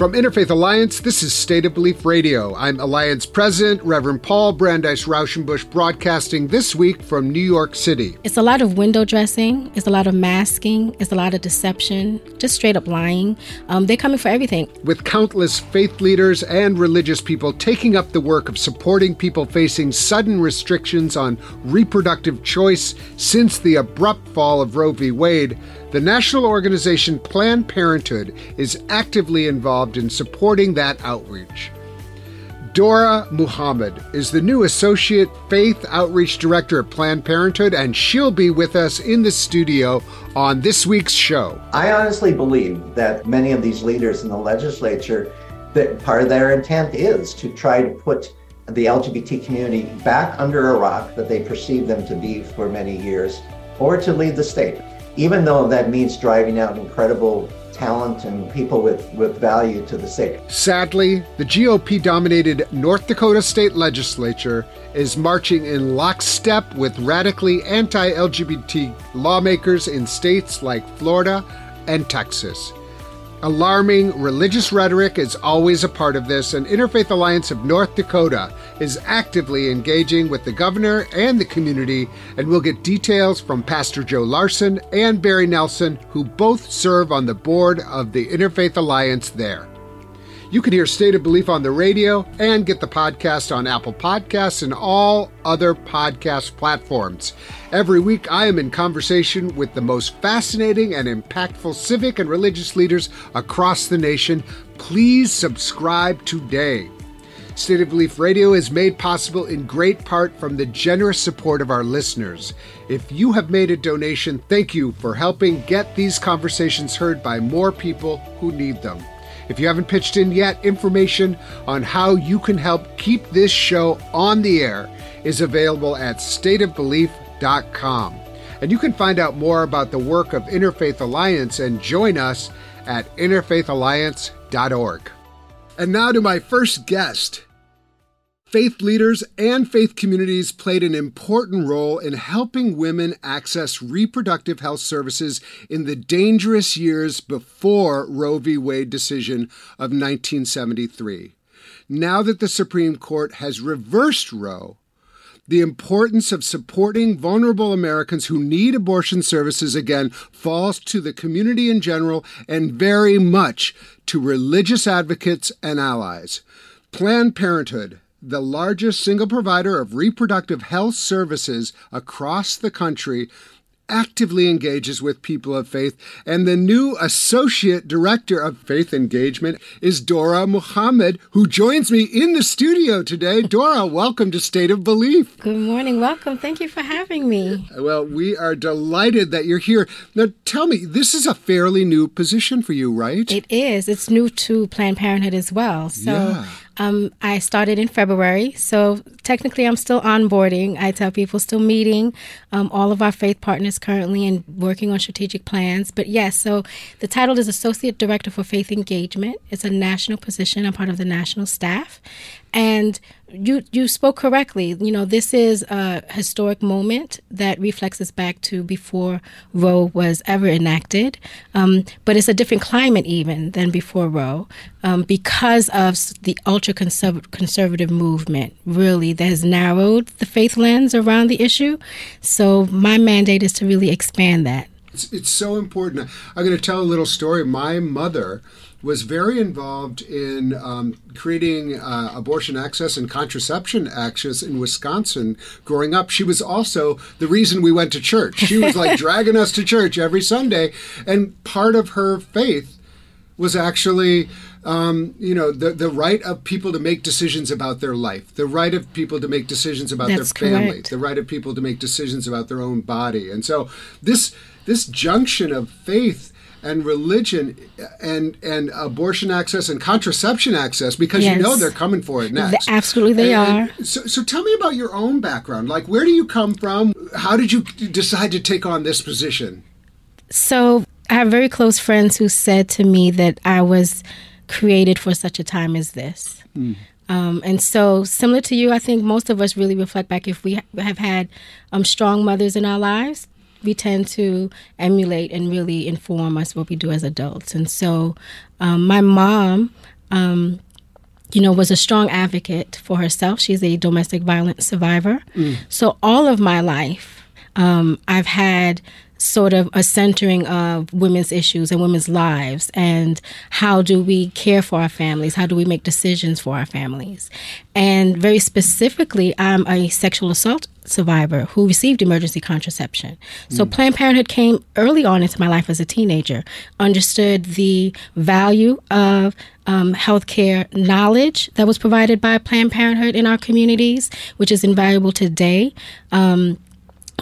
From Interfaith Alliance, this is State of Belief Radio. I'm Alliance President, Reverend Paul Brandeis Raushenbush, broadcasting this week from New York City. It's a lot of window dressing, it's a lot of masking, it's a lot of deception, just straight up lying. Um, they're coming for everything. With countless faith leaders and religious people taking up the work of supporting people facing sudden restrictions on reproductive choice since the abrupt fall of Roe v. Wade, the national organization Planned Parenthood is actively involved in supporting that outreach. Dora Muhammad is the new Associate Faith Outreach Director at Planned Parenthood, and she'll be with us in the studio on this week's show. I honestly believe that many of these leaders in the legislature, that part of their intent is to try to put the LGBT community back under a rock that they perceive them to be for many years, or to lead the state even though that means driving out incredible talent and people with, with value to the state. Sadly, the GOP dominated North Dakota state legislature is marching in lockstep with radically anti LGBT lawmakers in states like Florida and Texas. Alarming religious rhetoric is always a part of this, and Interfaith Alliance of North Dakota is actively engaging with the governor and the community, and we'll get details from Pastor Joe Larson and Barry Nelson, who both serve on the board of the Interfaith Alliance there. You can hear State of Belief on the radio and get the podcast on Apple Podcasts and all other podcast platforms. Every week, I am in conversation with the most fascinating and impactful civic and religious leaders across the nation. Please subscribe today. State of Belief Radio is made possible in great part from the generous support of our listeners. If you have made a donation, thank you for helping get these conversations heard by more people who need them. If you haven't pitched in yet, information on how you can help keep this show on the air is available at stateofbelief.com. And you can find out more about the work of Interfaith Alliance and join us at interfaithalliance.org. And now to my first guest. Faith leaders and faith communities played an important role in helping women access reproductive health services in the dangerous years before Roe v. Wade decision of 1973. Now that the Supreme Court has reversed Roe, the importance of supporting vulnerable Americans who need abortion services again falls to the community in general and very much to religious advocates and allies. Planned Parenthood the largest single provider of reproductive health services across the country, actively engages with people of faith, and the new Associate Director of Faith Engagement is Dora Muhammad, who joins me in the studio today. Dora, welcome to State of Belief. Good morning. Welcome. Thank you for having me. Well, we are delighted that you're here. Now, tell me, this is a fairly new position for you, right? It is. It's new to Planned Parenthood as well. So, yeah. Um, I started in February, so technically I'm still onboarding. I tell people still meeting um, all of our faith partners currently and working on strategic plans. But yes, so the title is Associate Director for Faith Engagement. It's a national position. I'm part of the national staff, and you you spoke correctly. You know, this is a historic moment that reflects us back to before Roe was ever enacted, um, but it's a different climate even than before Roe um, because of the ultra conservative movement. Really, that has narrowed the faith lens around the issue. So my mandate is to really expand that. It's, it's so important. I'm going to tell a little story. My mother was very involved in um, creating uh, abortion access and contraception access in Wisconsin growing up. She was also the reason we went to church. She was like dragging us to church every Sunday. And part of her faith was actually. Um, you know the the right of people to make decisions about their life, the right of people to make decisions about That's their family, correct. the right of people to make decisions about their own body, and so this this junction of faith and religion and and abortion access and contraception access because yes. you know they're coming for it next. Absolutely, they and, are. And so, so tell me about your own background. Like, where do you come from? How did you decide to take on this position? So, I have very close friends who said to me that I was created for such a time as this. Mm. Um, and so, similar to you, I think most of us really reflect back if we have had um, strong mothers in our lives we tend to emulate and really inform us what we do as adults. And so, um, my mom, um, you know, was a strong advocate for herself. She's a domestic violence survivor. Mm. So all of my life, um, I've had sort of a centering of women's issues and women's lives and how do we care for our families? How do we make decisions for our families? And very specifically i'm a sexual assault survivor who received emergency contraception. So mm. planned parenthood came early on into my life as a teenager understood the value of um, healthcare knowledge that was provided by planned parenthood in our communities which is invaluable today. Um,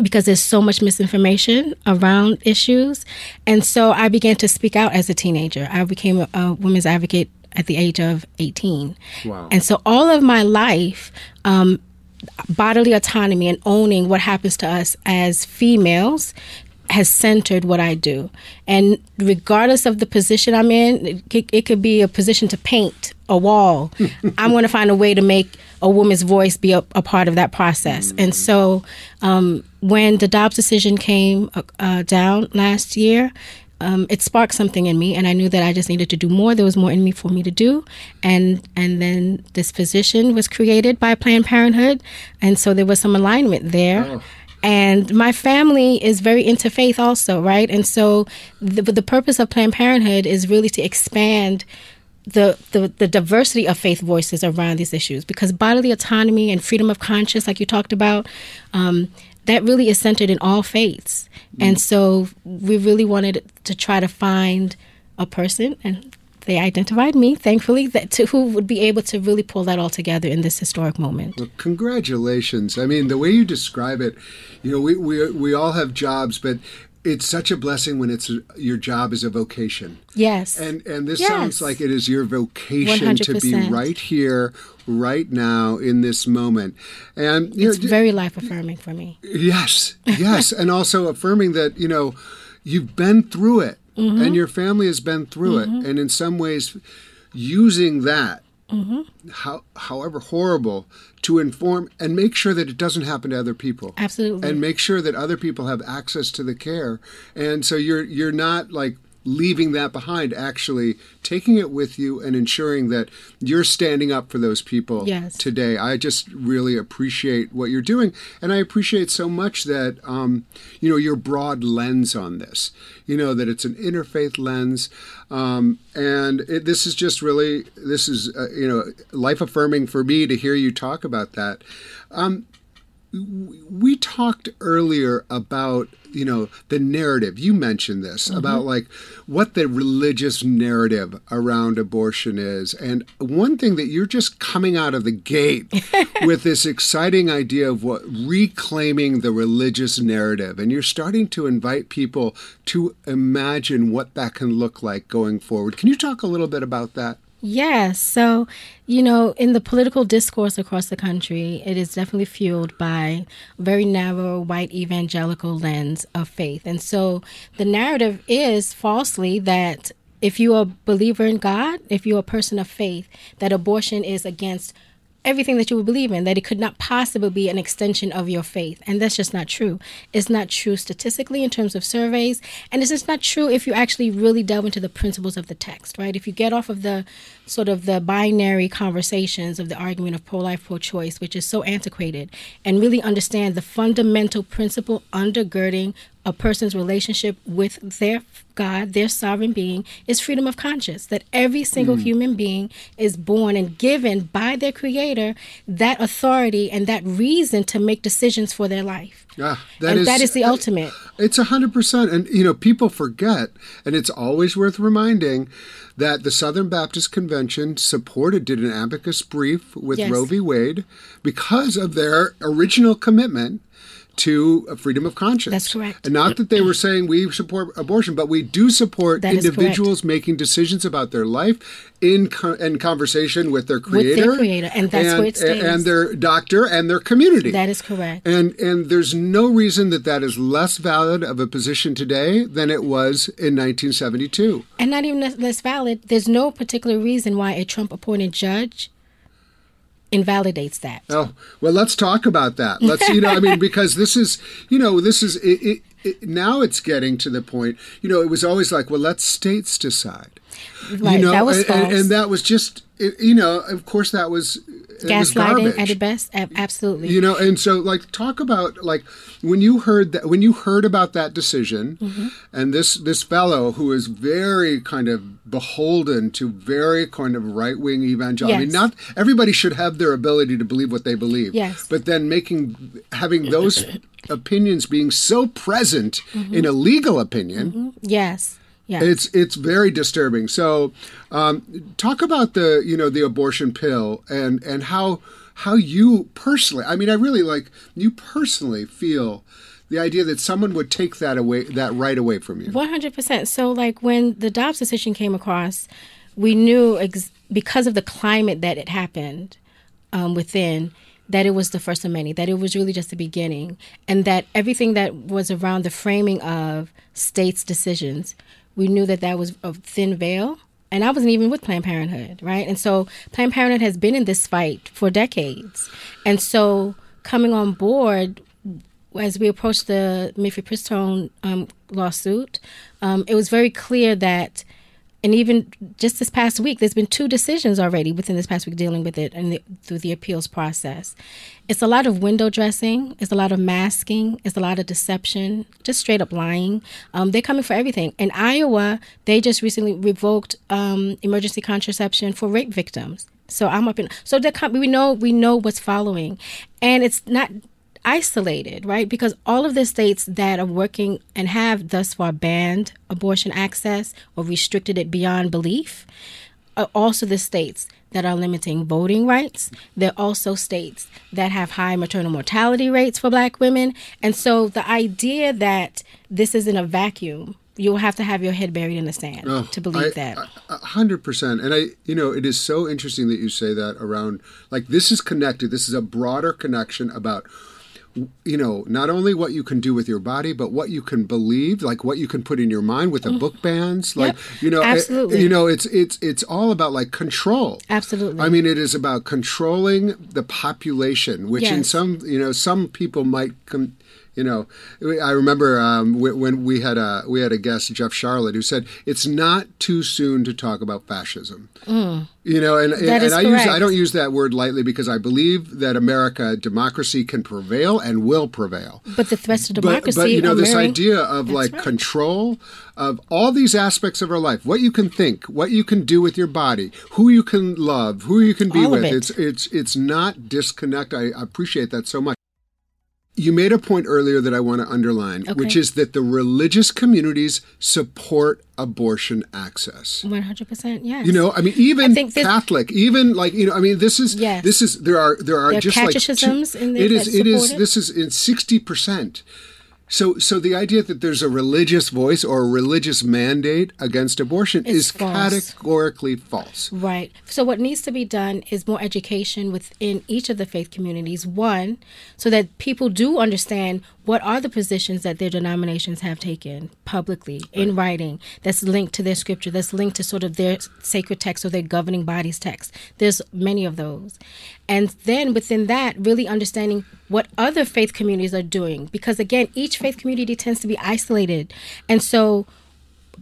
because there's so much misinformation around issues. And so I began to speak out as a teenager. I became a, a women's advocate at the age of 18. Wow. And so all of my life, um, bodily autonomy and owning what happens to us as females has centered what I do. And regardless of the position I'm in, it, it could be a position to paint a wall. I'm going to find a way to make a woman's voice be a, a part of that process. Mm-hmm. And so um, when the Dobbs decision came uh, uh, down last year, um, it sparked something in me, and I knew that I just needed to do more. There was more in me for me to do, and and then this position was created by Planned Parenthood, and so there was some alignment there. Oh. And my family is very interfaith also, right? And so the, the purpose of Planned Parenthood is really to expand the, the, the diversity of faith voices around these issues because bodily autonomy and freedom of conscience, like you talked about, um, that really is centered in all faiths. Mm-hmm. And so we really wanted to try to find a person, and they identified me, thankfully, that to, who would be able to really pull that all together in this historic moment. Well, congratulations! I mean, the way you describe it, you know, we we we all have jobs, but it's such a blessing when it's your job is a vocation. Yes. And and this yes. sounds like it is your vocation 100%. to be right here, right now, in this moment. And it's know, very life affirming for me. Yes, yes, and also affirming that you know you've been through it mm-hmm. and your family has been through mm-hmm. it, and in some ways, using that, mm-hmm. how, however horrible, to inform and make sure that it doesn't happen to other people. Absolutely, and make sure that other people have access to the care, and so you're you're not like leaving that behind, actually taking it with you and ensuring that you're standing up for those people yes. today. I just really appreciate what you're doing. And I appreciate so much that, um, you know, your broad lens on this, you know, that it's an interfaith lens. Um, and it, this is just really, this is, uh, you know, life affirming for me to hear you talk about that. Um, we talked earlier about you know the narrative. You mentioned this mm-hmm. about like what the religious narrative around abortion is. And one thing that you're just coming out of the gate with this exciting idea of what reclaiming the religious narrative. And you're starting to invite people to imagine what that can look like going forward. Can you talk a little bit about that Yes. So, you know, in the political discourse across the country, it is definitely fueled by a very narrow white evangelical lens of faith. And so the narrative is falsely that if you're a believer in God, if you're a person of faith, that abortion is against everything that you would believe in, that it could not possibly be an extension of your faith. And that's just not true. It's not true statistically in terms of surveys. And it's just not true if you actually really delve into the principles of the text, right? If you get off of the sort of the binary conversations of the argument of pro life, pro choice, which is so antiquated, and really understand the fundamental principle undergirding a person's relationship with their God, their sovereign being, is freedom of conscience. That every single mm. human being is born and given by their Creator that authority and that reason to make decisions for their life. Yeah, that and is, that is the ultimate. It's a hundred percent, and you know people forget, and it's always worth reminding that the Southern Baptist Convention supported, did an amicus brief with yes. Roe v. Wade because of their original commitment to freedom of conscience. That's correct. And not that they were saying we support abortion, but we do support that individuals making decisions about their life in co- in conversation with their creator, with their creator, and that's and, where it stays. and their doctor and their community. That is correct. And and there's no reason that that is less valid of a position today than it was in 1972. And not even less valid. There's no particular reason why a Trump appointed judge invalidates that. Oh, well, let's talk about that. Let's, you know, I mean, because this is, you know, this is, it, it, it, now it's getting to the point. You know, it was always like, well, let states decide. Right, you know, that was and, and, and that was just, you know, of course, that was gaslighting at the best. Absolutely. You know, and so like talk about like when you heard that when you heard about that decision, Mm-hmm. and this this fellow who is very kind of beholden to very kind of right wing evangelical. I mean, not everybody should have their ability to believe what they believe. Yes. but then making having those opinions being so present Mm-hmm. in a legal opinion. yes. Yes. It's it's very disturbing. So, um, talk about the you know the abortion pill and and how how you personally. I mean, I really like you personally feel the idea that someone would take that away that right away from you. One hundred percent. So, like when the Dobbs decision came across, we knew ex- because of the climate that it happened um, within that it was the first of many. That it was really just the beginning, and that everything that was around the framing of states' decisions, we knew that that was a thin veil. And I wasn't even with Planned Parenthood, right? And so Planned Parenthood has been in this fight for decades, and so coming on board as we approached the mifepristone um, lawsuit, um, it was very clear that, and even just this past week, there's been two decisions already within this past week dealing with it and through the appeals process. It's a lot of window dressing, it's a lot of masking, it's a lot of deception, just straight up lying. Um, they're coming for everything. In Iowa, they just recently revoked um, emergency contraception for rape victims. So I'm up in. So com- we know we know what's following, and it's not isolated, right? Because all of the states that are working and have thus far banned abortion access or restricted it beyond belief are also the states that are limiting voting rights. They're also states that have high maternal mortality rates for black women. And so the idea that this is in a vacuum, you'll have to have your head buried in the sand to believe I- that. I- A hundred percent. And I, you know, it is so interesting that you say that around, like, this is connected. This is a broader connection about, you know, not only what you can do with your body, but what you can believe, like what you can put in your mind with the mm. book bans. Like, Yep. you know, it- Absolutely. you know, it's, it's, it's all about like control. Absolutely. I mean, it is about controlling the population, which in some, you know, some people might come. You know, I remember um, when we had a we had a guest, Jeff Sharlet, who said it's not too soon to talk about fascism. You know, and, and, Mm. Is I use I don't use that word lightly because I believe that America democracy can prevail and will prevail. but the threats to democracy but you know this mirroring- idea of like right. control of all these aspects of our life what you can think what you can do with your body who you can love who you can be All with it. it's it's it's not disconnect I appreciate that so much you made a point earlier that I want to underline, which is that the religious communities support abortion access. 100%, yes. You know, I mean, even I this- Catholic, even like you know, I mean, this is Yes. this is there are there are There are just like two- in there it is it is this is in sixty percent. So so the idea that there's a religious voice or a religious mandate against abortion It's is false. categorically false. Right. So, what needs to be done is more education within each of the faith communities. One, so that people do understand what are the positions that their denominations have taken publicly in writing that's linked to their scripture, that's linked to sort of their sacred text or their governing body's text. There's many of those. And then within that, really understanding what other faith communities are doing. Because again, each faith community tends to be isolated. And so,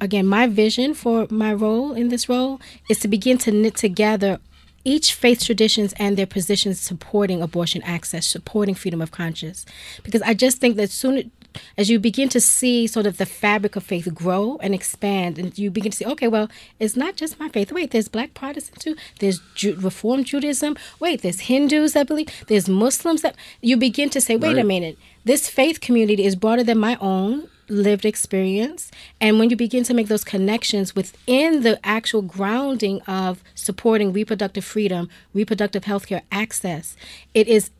again, my vision for my role in this role is to begin to knit together each faith traditions and their positions supporting abortion access, supporting freedom of conscience. Because I just think that soon as you begin to see sort of the fabric of faith grow and expand, and you begin to see, okay, well, it's not just my faith. Wait, there's Black Protestants too. There's Ju- Reformed Judaism. Wait, there's Hindus that believe. There's Muslims that you begin to say, wait a minute, this faith community is broader than my own lived experience. And when you begin to make those connections within the actual grounding of supporting reproductive freedom, reproductive healthcare access, it is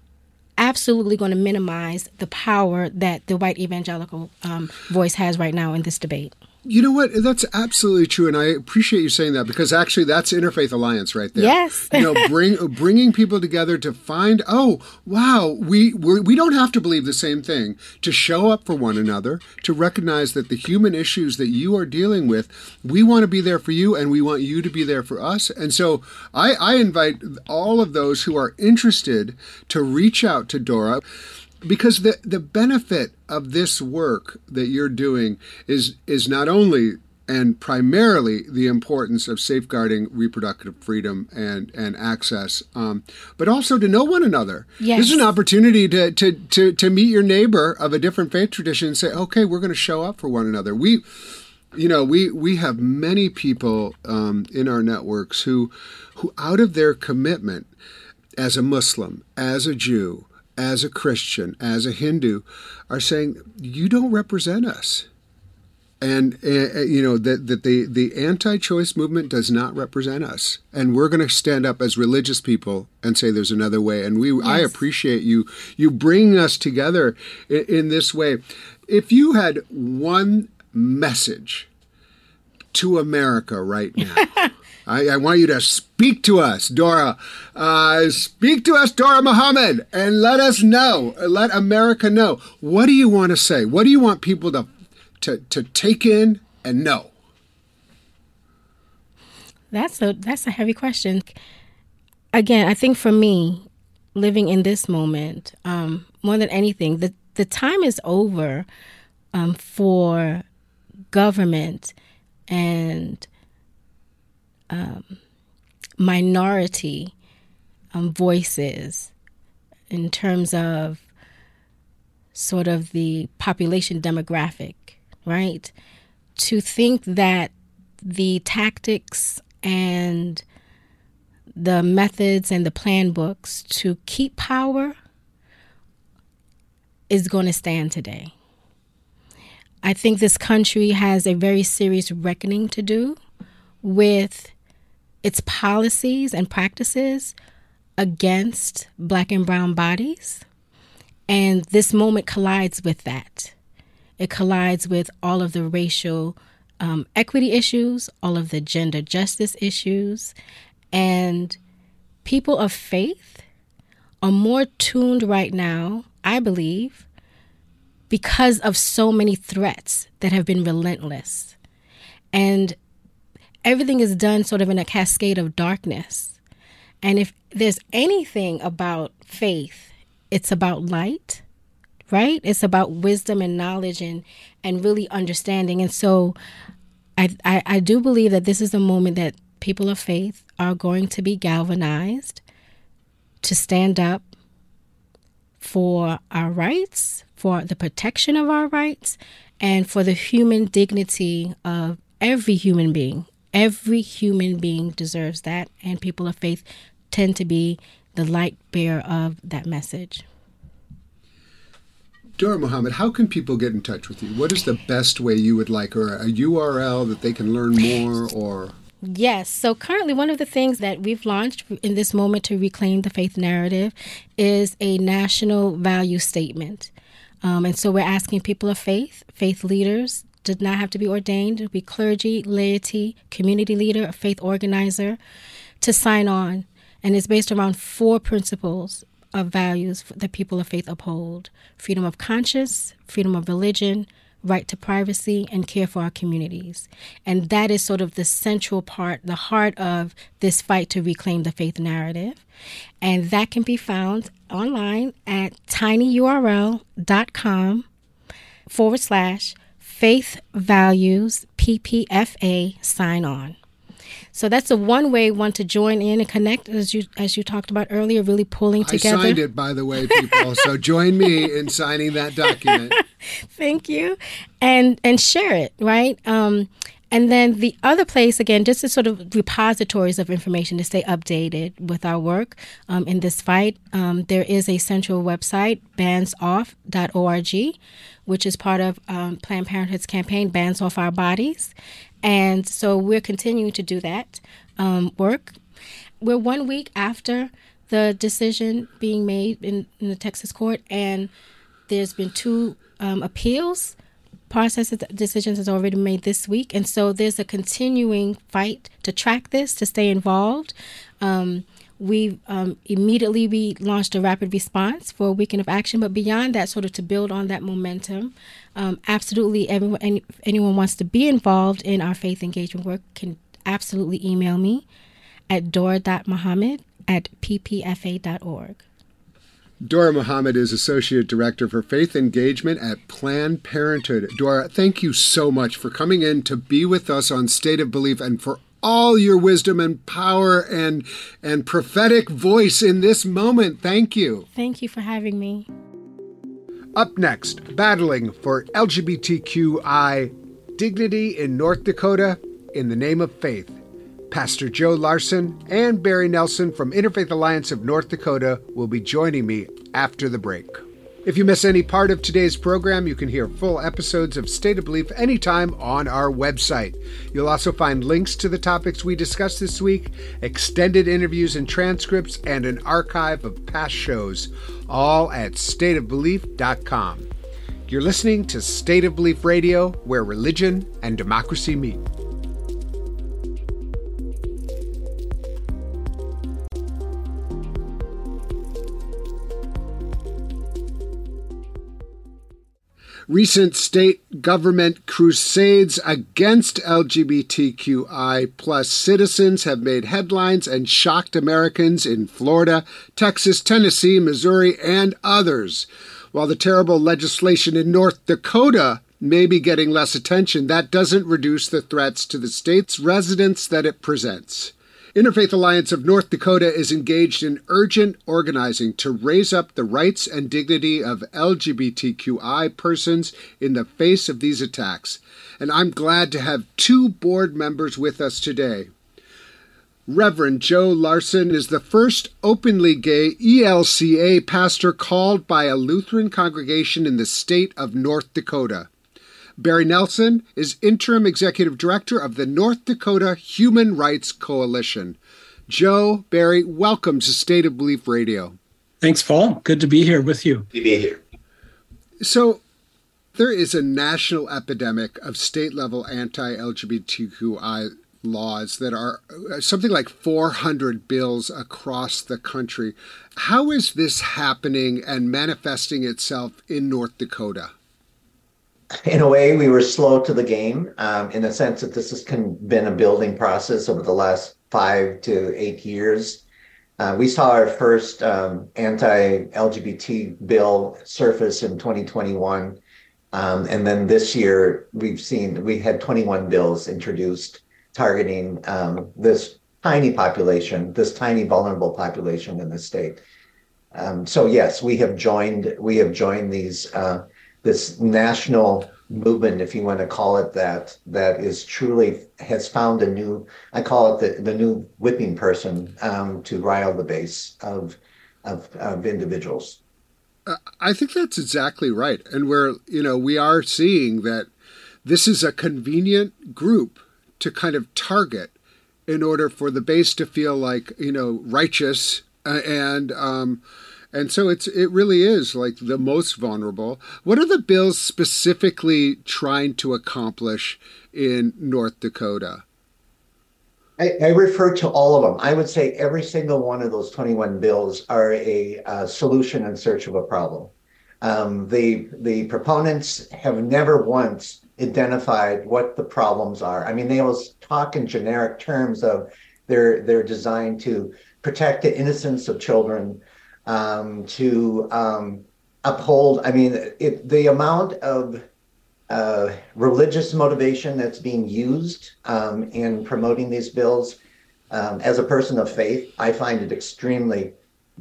absolutely going to minimize the power that the white evangelical um, voice has right now in this debate. You know what? That's absolutely true, and I appreciate you saying that because actually, that's interfaith alliance right there. Yes. you know, bring bringing people together to find. Oh, wow, we we're, we don't have to believe the same thing to show up for one another, to recognize that the human issues that you are dealing with, we want to be there for you, and we want you to be there for us. And so, I, I invite all of those who are interested to reach out to Dora. Because the the benefit of this work that you're doing is is not only and primarily the importance of safeguarding reproductive freedom and and access, um, but also to know one another. Yes. This is an opportunity to, to to to meet your neighbor of a different faith tradition and say, okay, we're going to show up for one another. We, you know, we we have many people um, in our networks who who out of their commitment as a Muslim, as a Jew, as a Christian, as a Hindu, are saying you don't represent us. And uh, you know that that the the anti-choice movement does not represent us. And we're going to stand up as religious people and say there's another way. And we yes. i appreciate you you bringing us together in, in this way. If you had one message to america right now I, I, want you to speak to us, Dora. Uh, speak to us, Dora Muhammad, and let us know. Let America know. What do you want to say? What do you want people to to, to take in and know? That's a that's a heavy question. Again, I think for me, living in this moment, um, more than anything, the the time is over um, for government and um, minority um, voices in terms of sort of the population demographic right? To think that the tactics and the methods and the plan books to keep power is going to stand today. I think this country has a very serious reckoning to do with its policies and practices against black and brown bodies. And this moment collides with that. It collides with all of the racial um, equity issues, all of the gender justice issues, and people of faith are more tuned right now, I believe, because of so many threats that have been relentless. And everything is done sort of in a cascade of darkness. And if there's anything about faith, it's about light right? It's about wisdom and knowledge and and really understanding. And so I, I, I do believe that this is a moment that people of faith are going to be galvanized to stand up for our rights, for the protection of our rights, and for the human dignity of every human being. Every human being deserves that, and people of faith tend to be the light bearer of that message. Dora Muhammad, how can people get in touch with you? What is the best way you would like, or a URL that they can learn more, or? Yes. So currently, one of the things that we've launched in this moment to reclaim the faith narrative is a national value statement. Um, and so we're asking people of faith, faith leaders, did not have to be ordained, to be clergy, laity, community leader, a faith organizer, to sign on. And it's based around four principles of values that people of faith uphold freedom of conscience, freedom of religion, right to privacy, and care for our communities. And that is sort of the central part, the heart of this fight to reclaim the faith narrative. And that can be found online at tinyurl.com forward slash faith values PPFA sign on. So that's the one way one to join in and connect, as you as you talked about earlier, really pulling together. I signed it, by the way, people. so join me in signing that document. Thank you, and and share it, right? Um, and then the other place, again, just as sort of repositories of information to stay updated with our work um, in this fight, um, there is a central website, bansoff.org, which is part of um, Planned Parenthood's campaign, Bans Off Our Bodies. And so we're continuing to do that um, work. We're one week after the decision being made in, in the Texas court, and there's been two um, appeals process decisions has already made this week and so there's a continuing fight to track this to stay involved um, we um, immediately we launched a rapid response for a weekend of action but beyond that sort of to build on that momentum um, absolutely everyone any, anyone wants to be involved in our faith engagement work can absolutely email me at dora.muhammad at ppfa.org Dora Muhammad is Associate Director for Faith Engagement at Planned Parenthood. Dora, thank you so much for coming in to be with us on State of Belief and for all your wisdom and power and and prophetic voice in this moment. Thank you. Thank you for having me. Up next, battling for LGBTQI dignity in North Dakota in the name of faith. Pastor Joe Larson and Barry Nelson from Interfaith Alliance of North Dakota will be joining me after the break. If you miss any part of today's program, you can hear full episodes of State of Belief anytime on our website. You'll also find links to the topics we discussed this week, extended interviews and transcripts, and an archive of past shows, all at stateofbelief.com. You're listening to State of Belief Radio, where religion and democracy meet. Recent state government crusades against LGBTQI plus citizens have made headlines and shocked Americans in Florida, Texas, Tennessee, Missouri, and others. While the terrible legislation in North Dakota may be getting less attention, that doesn't reduce the threats to the state's residents that it presents. Interfaith Alliance of North Dakota is engaged in urgent organizing to raise up the rights and dignity of LGBTQI persons in the face of these attacks. And I'm glad to have two board members with us today. Reverend Joe Larson is the first openly gay ELCA pastor called by a Lutheran congregation in the state of North Dakota. Barry Nelson is Interim Executive Director of the North Dakota Human Rights Coalition. Joe, Barry, welcome to State of Belief Radio. Thanks, Paul. Good to be here with you. Good to be here. So, there is a national epidemic of state level anti LGBTQI laws that are uh, something like 400 bills across the country. How is this happening and manifesting itself in North Dakota? In a way, we were slow to the game um, in the sense that this has been a building process over the last five to eight years. Uh, we saw our first um, anti-LGBT bill surface in 2021, um, and then this year we've seen we had 21 bills introduced targeting um, this tiny population, this tiny vulnerable population in the state. Um, so yes, we have joined. We have joined these. Uh, this national movement, if you want to call it that, that is truly has found a new, I call it the, the new whipping person um, to rile the base of, of, of individuals. I think that's exactly right. And we're, you know, we are seeing that this is a convenient group to kind of target in order for the base to feel like, you know, righteous uh, and, um, and so it's it really is like the most vulnerable. What are the bills specifically trying to accomplish in North Dakota? I, I, refer to all of them. I would say every single one of those 21 bills are a uh, solution in search of a problem. Um, the the proponents have never once identified what the problems are. I mean, they always talk in generic terms of they're they're designed to protect the innocence of children, um, to um, uphold. I mean, it, the amount of uh, religious motivation that's being used um, in promoting these bills. Um, as a person of faith, I find it extremely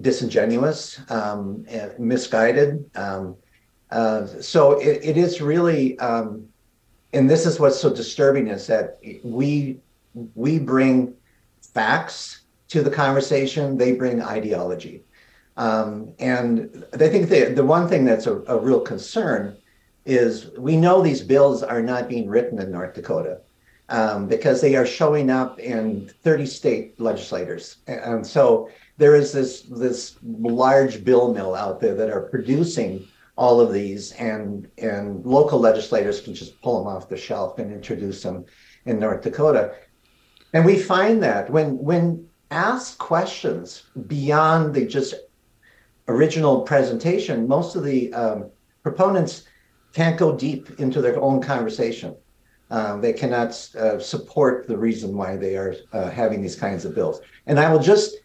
disingenuous, um, and misguided. Um, uh, so it, it is really, and this is what's so disturbing is that we we bring facts to the conversation; they bring ideology. Um, and I think the, the one thing that's a, a, real concern is we know these bills are not being written in North Dakota um, because they are showing up in 30 state legislators. And so there is this, this large bill mill out there that are producing all of these and, and local legislators can just pull them off the shelf and introduce them in North Dakota. And we find that when, when asked questions beyond the just original presentation, most of the um, proponents can't go deep into their own conversation. Um, they cannot uh, support the reason why they are uh, having these kinds of bills. And I will just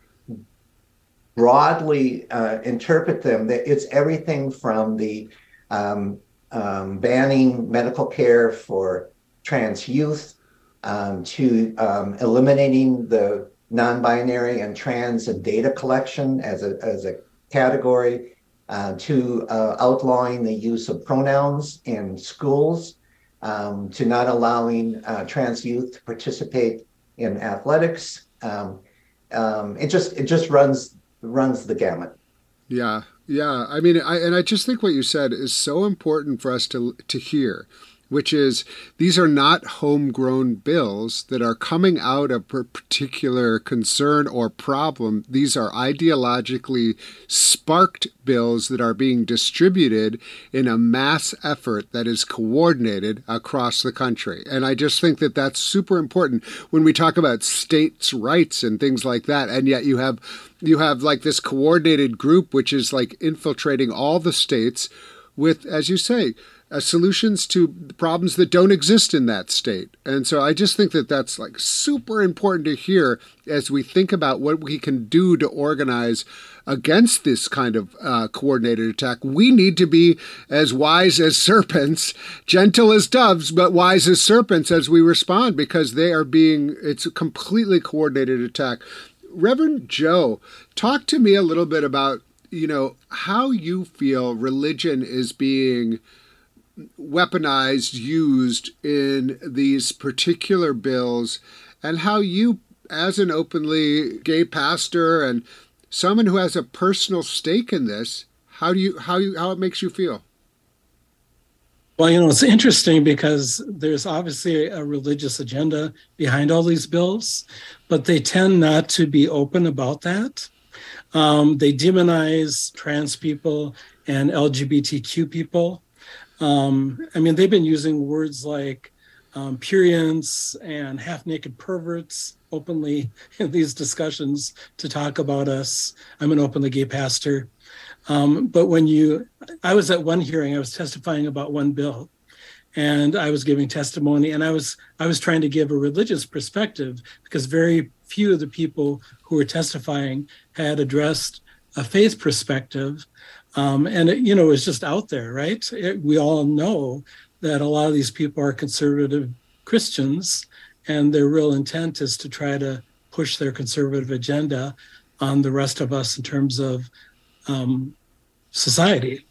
broadly uh, interpret them, that it's everything from the um, um, banning medical care for trans youth um, to um, eliminating the non-binary and trans and data collection as a, as a category uh, to uh, outlawing the use of pronouns in schools um, to not allowing uh, trans youth to participate in athletics. Um, um, it just it just runs runs the gamut. Yeah yeah. I mean I, and i just think what you said is so important for us to to hear which is these are not homegrown bills that are coming out of a particular concern or problem. These are ideologically sparked bills that are being distributed in a mass effort that is coordinated across the country. And I just think that that's super important when we talk about states' rights and things like that. And yet you have you have like this coordinated group which is like infiltrating all the states with as you say uh, solutions to problems that don't exist in that state. And so I just think that that's like super important to hear as we think about what we can do to organize against this kind of uh, coordinated attack. We need to be as wise as serpents, gentle as doves, but wise as serpents as we respond because they are being, it's a completely coordinated attack. Reverend Joe, talk to me a little bit about, you know, how you feel religion is being weaponized, used in these particular bills, and how you, as an openly gay pastor and someone who has a personal stake in this, how do you how you how it makes you feel? Well, you know, it's interesting because there's obviously a religious agenda behind all these bills, but they tend not to be open about that. Um, they demonize trans people and LGBTQ people. Um, I mean, they've been using words like um, and half naked perverts openly in these discussions to talk about us. I'm an openly gay pastor. Um, but when you, I was at one hearing, I was testifying about one bill and I was giving testimony and I was, I was trying to give a religious perspective because very few of the people who were testifying had addressed a faith perspective. Um, and it, you know, it's just out there, right? It, we all know that a lot of these people are conservative Christians, and their real intent is to try to push their conservative agenda on the rest of us in terms of um, society.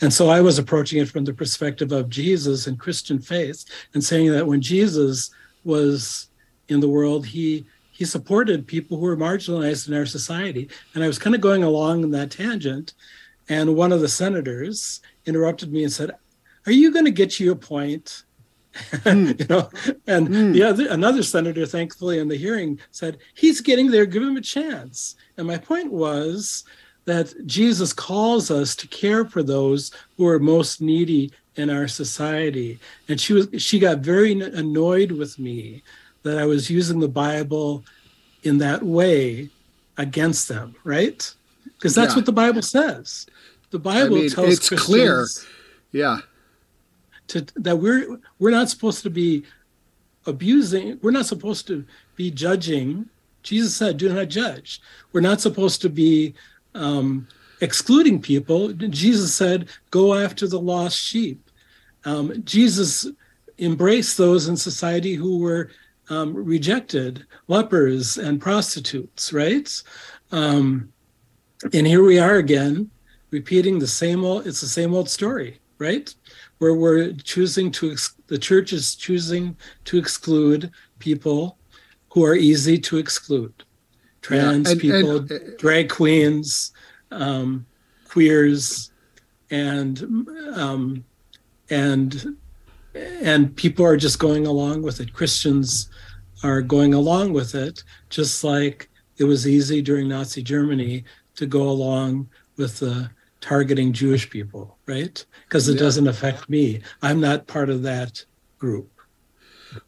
And so I was approaching it from the perspective of Jesus and Christian faith, and saying that when Jesus was in the world, he he supported people who were marginalized in our society. And I was kind of going along that tangent and one of the senators interrupted me and said, "Are you going to get you a point?" Mm. you know, and mm. the other another senator, thankfully, in the hearing said, "He's getting there. Give him a chance." And my point was that Jesus calls us to care for those who are most needy in our society. And she was she got very annoyed with me that I was using the Bible in that way against them, right? Because that's yeah. what the Bible says. The Bible I mean, tells it's Christians clear, yeah, to, that we're we're not supposed to be abusing. We're not supposed to be judging. Jesus said, "Do not judge." We're not supposed to be um, excluding people. Jesus said, "Go after the lost sheep." Um, Jesus embraced those in society who were um, rejected, lepers and prostitutes, right? Um, and here we are again repeating the same old it's the same old story right? Where we're choosing to ex- the church is choosing to exclude people who are easy to exclude. Trans yeah, and, people and, uh, drag queens um, queers and um, and and people are just going along with it. Christians are going along with it just like it was easy during nazi germany to go along with the targeting Jewish people, right? Because it yeah. doesn't affect me. I'm not part of that group.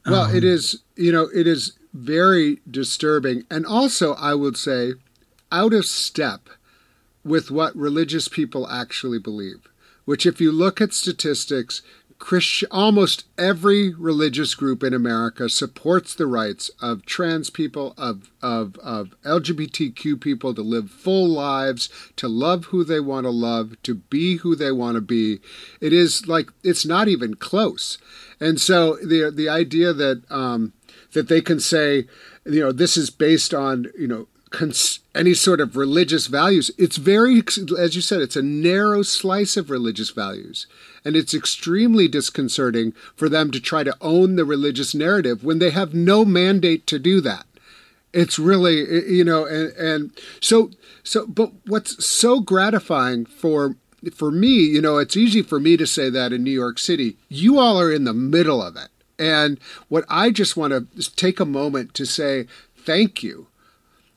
Well, um, it is, you know, it is very disturbing. And also, I would say, out of step with what religious people actually believe, which, if you look at statistics, Almost every religious group in America supports the rights of trans people, of, of, of LGBTQ people to live full lives, to love who they want to love, to be who they want to be. It is like, it's not even close. And so the, the idea that, um, that they can say, you know, this is based on, you know, cons- any sort of religious values. It's very, as you said, it's a narrow slice of religious values. And it's extremely disconcerting for them to try to own the religious narrative when they have no mandate to do that. It's really, you know, and, and so, so, but what's so gratifying for for me, you know, it's easy for me to say that in New York City. You all are in the middle of it. And what I just want to take a moment to say thank you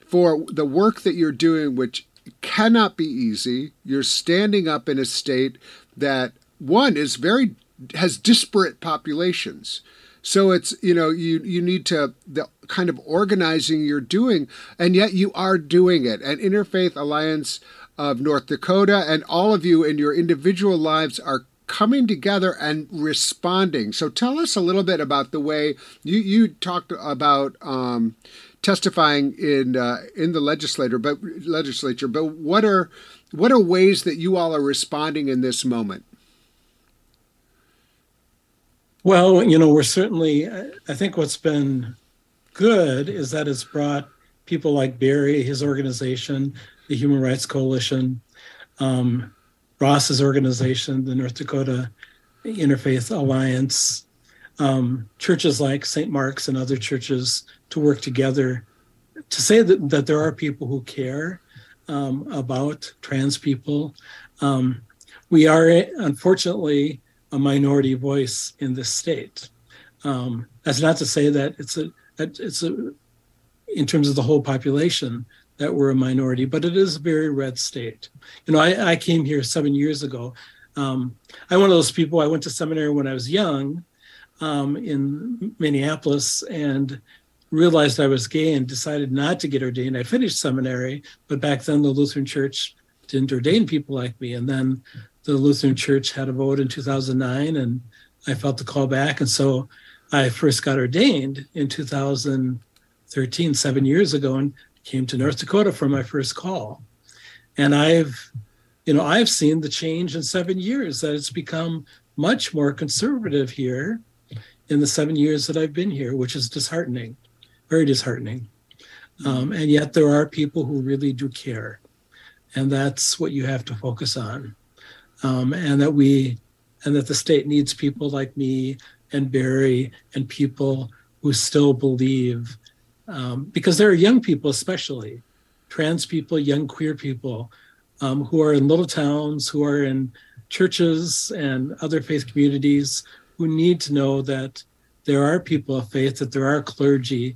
for the work that you're doing, which cannot be easy. You're standing up in a state that one is very has disparate populations. So it's you know you you need to the kind of organizing you're doing, and yet you are doing it. And Interfaith Alliance of North Dakota and all of you in your individual lives are coming together and responding. So tell us a little bit about the way you you talked about um, testifying in uh, in the legislature, but legislature. But what are what are ways that you all are responding in this moment? Well, you know, we're certainly. I think what's been good is that it's brought people like Barry, his organization, the Human Rights Coalition, um, Ross's organization, the North Dakota Interfaith Alliance, um, churches like St. Mark's and other churches to work together to say that, that there are people who care um, about trans people. Um, we are, unfortunately, a minority voice in this state. Um, that's not to say that it's a it's a in terms of the whole population that we're a minority, but it is a very red state. You know, I, I came here seven years ago. Um, I'm one of those people. I went to seminary when I was young um, in Minneapolis, and realized I was gay and decided not to get ordained. I finished seminary, but back then the Lutheran Church didn't ordain people like me. And then the Lutheran Church had a vote in 2009, and I felt the call back. And so I first got ordained in 2013, seven years ago, and came to North Dakota for my first call. And I've, you know, I've seen the change in seven years that it's become much more conservative here in the seven years that I've been here, which is disheartening very disheartening. Um, and yet there are people who really do care. And that's what you have to focus on. Um, and that we, and that the state needs people like me and Barry and people who still believe, um, because there are young people, especially trans people, young queer people, um, who are in little towns, who are in churches and other faith communities, who need to know that there are people of faith, that there are clergy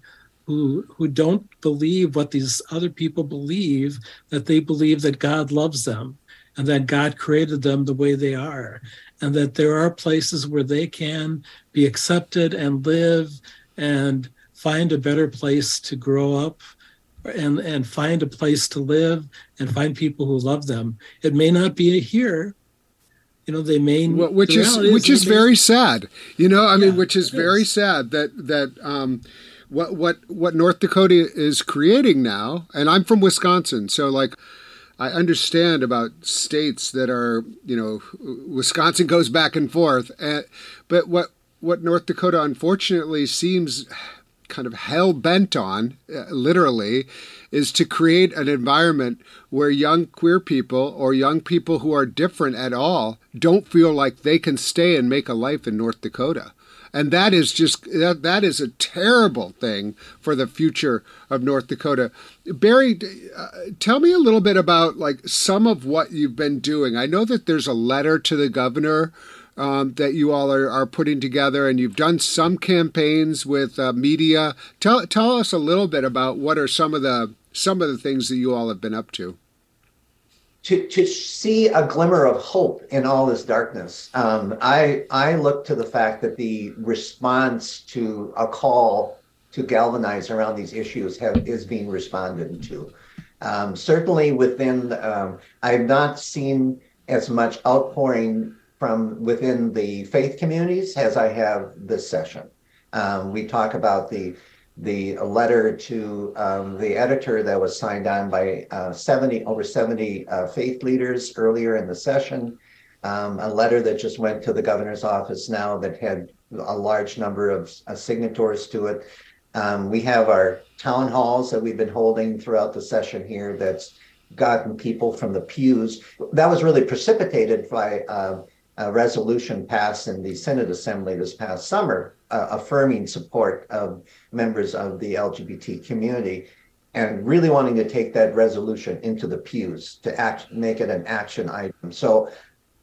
who who don't believe what these other people believe that they believe that God loves them and that God created them the way they are and that there are places where they can be accepted and live and find a better place to grow up and and find a place to live and find people who love them. It may not be here. You know they may which is, is which is very sad. You know i yeah, mean which is very is. sad that that um what what what North Dakota is creating now, and I'm from Wisconsin, so like I understand about states that are, you know, Wisconsin goes back and forth, and, but what what North Dakota unfortunately seems kind of hell bent on, uh, literally, is to create an environment where young queer people or young people who are different at all don't feel like they can stay and make a life in North Dakota and that is just that, that is a terrible thing for the future of North Dakota. Barry, uh, tell me a little bit about like some of what you've been doing. I know that there's a letter to the governor um, that you all are, are putting together, and you've done some campaigns with uh, media. Tell tell us a little bit about what are some of the some of the things that you all have been up to to, to see a glimmer of hope in all this darkness. Um, I, I look to the fact that the response to a call to galvanize around these issues have, is being responded to. Um, certainly within, um, I've not seen as much outpouring from within the faith communities as I have this session. Um, we talk about the the letter to um, the editor that was signed on by uh, 70 over 70 uh, faith leaders earlier in the session. Um, a letter that just went to the governor's office now that had a large number of uh, signatories to it. Um, we have our town halls that we've been holding throughout the session here that's gotten people from the pews. That was really precipitated by uh, a resolution passed in the Senate Assembly this past summer, uh, affirming support of members of the LGBT community and really wanting to take that resolution into the pews to act, make it an action item. So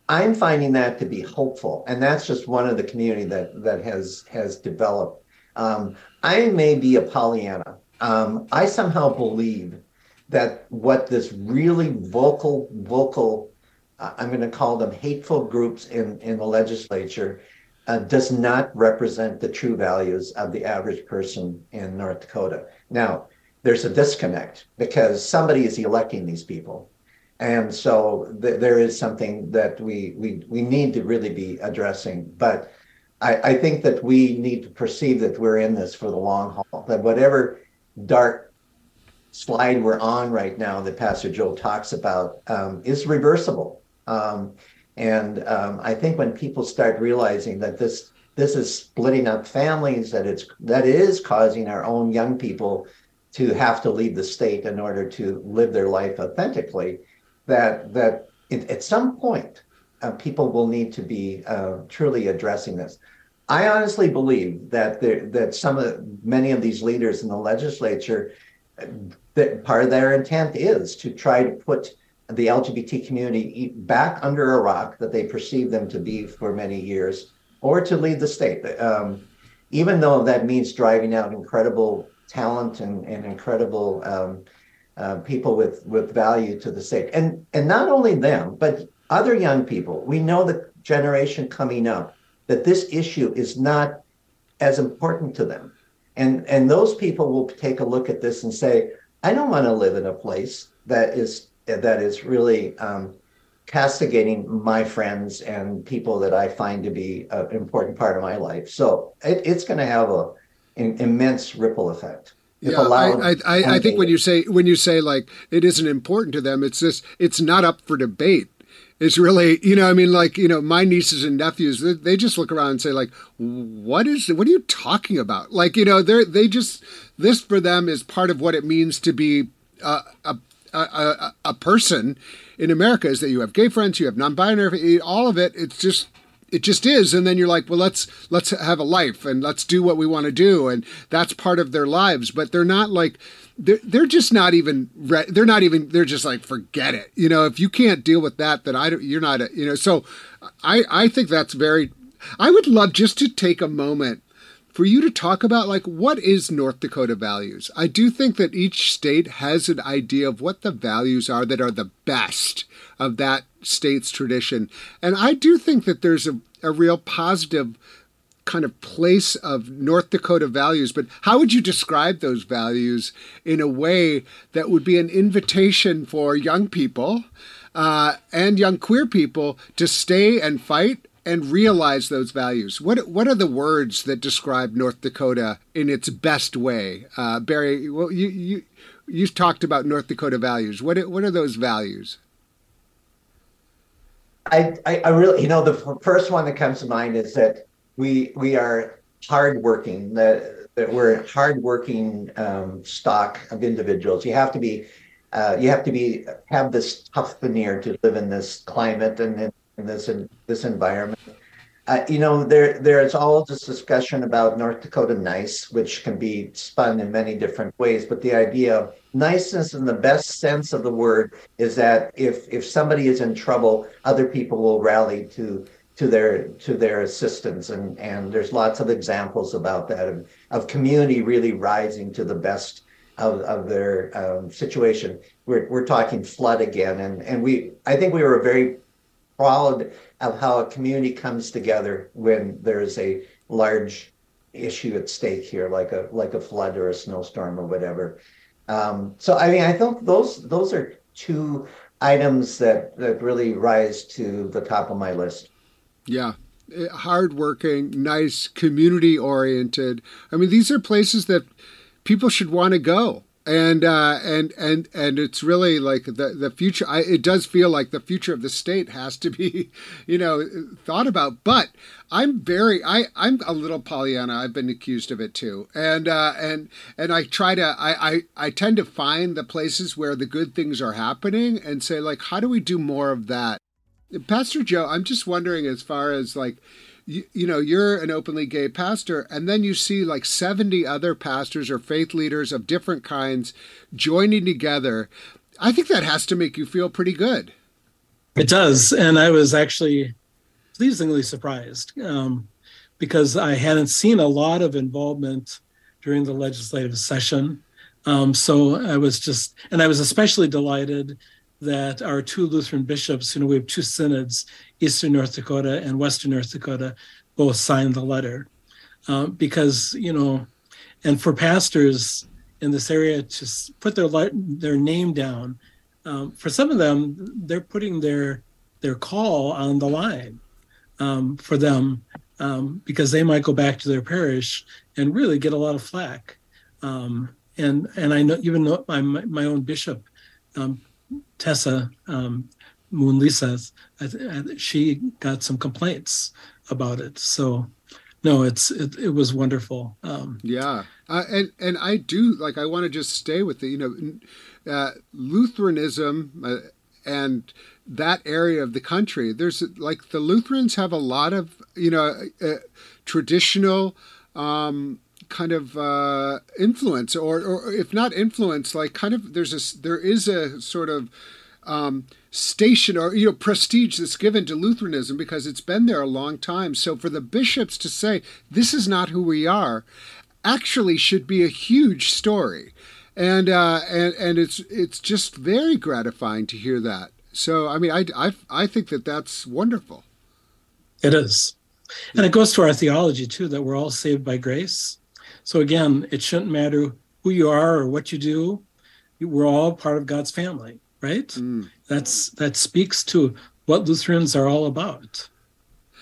I'm finding that to be hopeful, and that's just one of the community that that has has developed. Um, I may be a Pollyanna. Um, I somehow believe that what this really vocal, vocal, I'm going to call them hateful groups in in the legislature, uh, does not represent the true values of the average person in North Dakota. Now, there's a disconnect because somebody is electing these people. And so th- there is something that we, we we need to really be addressing. But I, I think that we need to perceive that we're in this for the long haul that whatever dark slide we're on right now that pastor joe talks about um, is reversible um, and um, i think when people start realizing that this this is splitting up families that it's that is causing our own young people to have to leave the state in order to live their life authentically that that it, at some point uh, people will need to be uh, truly addressing this. I honestly believe that there, that some of many of these leaders in the legislature that part of their intent is to try to put the LGBT community back under a rock that they perceive them to be for many years, or to leave the state. Um, even though that means driving out incredible talent and, and incredible um, uh, people with with value to the state, and and not only them, but other young people. We know the generation coming up that this issue is not as important to them, and and those people will take a look at this and say, I don't want to live in a place that is that is really um, castigating my friends and people that I find to be an important part of my life. So it, it's going to have a an immense ripple effect yeah, I, I, I think when you say when you say like it isn't important to them, it's just it's not up for debate. It's really you know I mean like you know my nieces and nephews they, they just look around and say like what is what are you talking about like you know they they just this for them is part of what it means to be a a, a, a person in America is that you have gay friends you have non-binary all of it it's just it just is and then you're like well let's let's have a life and let's do what we want to do and that's part of their lives but they're not like they're, they're just not even they're not even they're just like forget it. You know if you can't deal with that then i don't you're not a, you know so i i think that's very i would love just to take a moment for you to talk about like what is North Dakota values. I do think that each state has an idea of what the values are that are the best of that state's tradition. And I do think that there's a, a real positive kind of place of North Dakota values, but how would you describe those values in a way that would be an invitation for young people uh, and young queer people to stay and fight and realize those values. What what are the words that describe North Dakota in its best way? Uh, Barry, well, you you you talked about North Dakota values. What what are those values? I, I, I really, you know, the first one that comes to mind is that we we are hardworking. That that we're hardworking um, stock of individuals. You have to be, uh, you have to be have this tough veneer to live in this climate and, and in this in this environment. Uh, you know, there there's all this discussion about North Dakota nice, which can be spun in many different ways. But the idea of niceness, in the best sense of the word, is that if if somebody is in trouble, other people will rally to to their to their assistance, and and there's lots of examples about that of, of community really rising to the best of, of their um, situation. We're we're talking flood again, and and we I think we were a very proud of how a community comes together when there's a large issue at stake here, like a like a flood or a snowstorm or whatever. Um, so I mean, I think those those are two items that that really rise to the top of my list. Yeah. Eh, hardworking, nice, community oriented. I mean, these are places that people should want to go and uh, and and and it's really like the the future. I, it does feel like the future of the state has to be, you know, thought about. But I'm very I I'm a little Pollyanna. I've been accused of it too, and uh, and and I try to I, I I tend to find the places where the good things are happening and say like, how do we do more of that? Pastor Joe, I'm just wondering as far as like you, you know, you're an openly gay pastor, and then you see like 70 other pastors or faith leaders of different kinds joining together. I think that has to make you feel pretty good. It does. And I was actually pleasingly surprised um, because I hadn't seen a lot of involvement during the legislative session. Um, so I was just, and I was especially delighted that our two Lutheran bishops, you know, we have two synods, Eastern North Dakota and Western North Dakota, both signed the letter. Uh, because, you know, and for pastors in this area to put their their name down, um, for some of them, they're putting their their call on the line um, for them um, because they might go back to their parish and really get a lot of flack. Um, and and I know even my my own bishop um, Tessa um, Moon Leiseth, she got some complaints about it. So, no, it's it, it was wonderful. Um, yeah, uh, and and I do like I want to just stay with the you know uh, Lutheranism uh, and that area of the country. There's like the Lutherans have a lot of you know uh, traditional. Um, kind of uh, influence, or, or if not influence, like kind of there's a there is a sort of um, station or you know prestige that's given to Lutheranism because it's been there a long time. So for the bishops to say this is not who we are, actually should be a huge story, and uh, and and it's it's just very gratifying to hear that. So I mean, I I I think that that's wonderful. It is. And it goes to our theology too that we're all saved by grace. So again, it shouldn't matter who you are or what you do. We're all part of God's family, right? Mm. That's that speaks to what Lutherans are all about.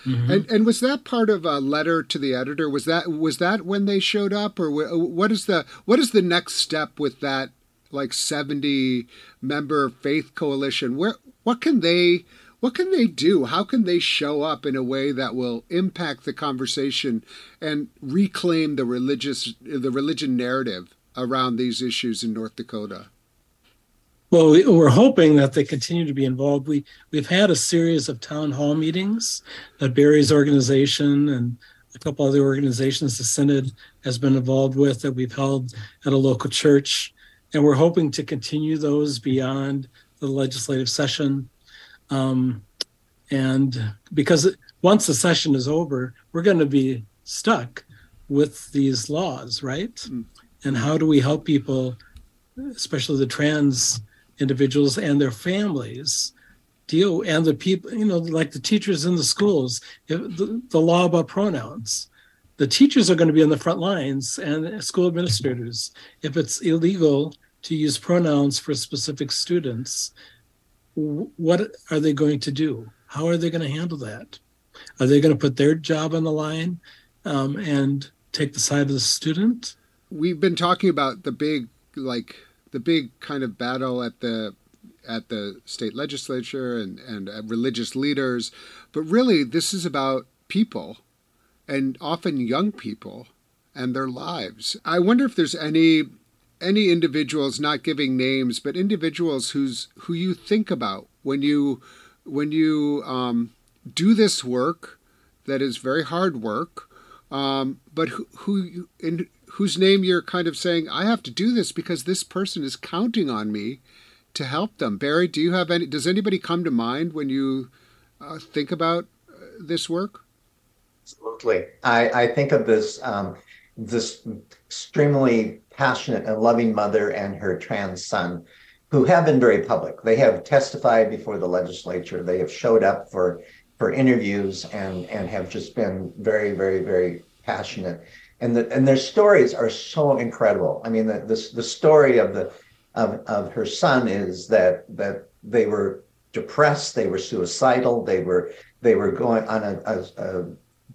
Mm-hmm. And, and was that part of a letter to the editor? Was that was that when they showed up, or what is the what is the next step with that like seventy member faith coalition? Where what can they what can they do? How can they show up in a way that will impact the conversation and reclaim the religious the religion narrative around these issues in North Dakota? Well, we're hoping that they continue to be involved. We we've had a series of town hall meetings that Barry's organization and a couple other organizations the synod has been involved with that we've held at a local church, and we're hoping to continue those beyond the legislative session. Um, and because once the session is over, we're going to be stuck with these laws, right? Mm. And how do we help people, especially the trans individuals and their families, deal and the people, you know, like the teachers in the schools, the, the law about pronouns. The teachers are going to be on the front lines and school administrators. If it's illegal to use pronouns for specific students, what are they going to do? How are they going to handle that? Are they going to put their job on the line um, and take the side of the student? We've been talking about the big, like the big kind of battle at the at the state legislature and and religious leaders, but really this is about people, and often young people and their lives. I wonder if there's any any individuals not giving names but individuals who's who you think about when you when you um, do this work that is very hard work um, but who, who in whose name you're kind of saying i have to do this because this person is counting on me to help them barry do you have any does anybody come to mind when you uh, think about uh, this work absolutely i, I think of this um, this extremely passionate and loving mother and her trans son who have been very public. They have testified before the legislature. They have showed up for for interviews and and have just been very very very passionate. And the, and their stories are so incredible. I mean, the the, the story of the of, of her son is that that they were depressed, they were suicidal, they were they were going on a, a, a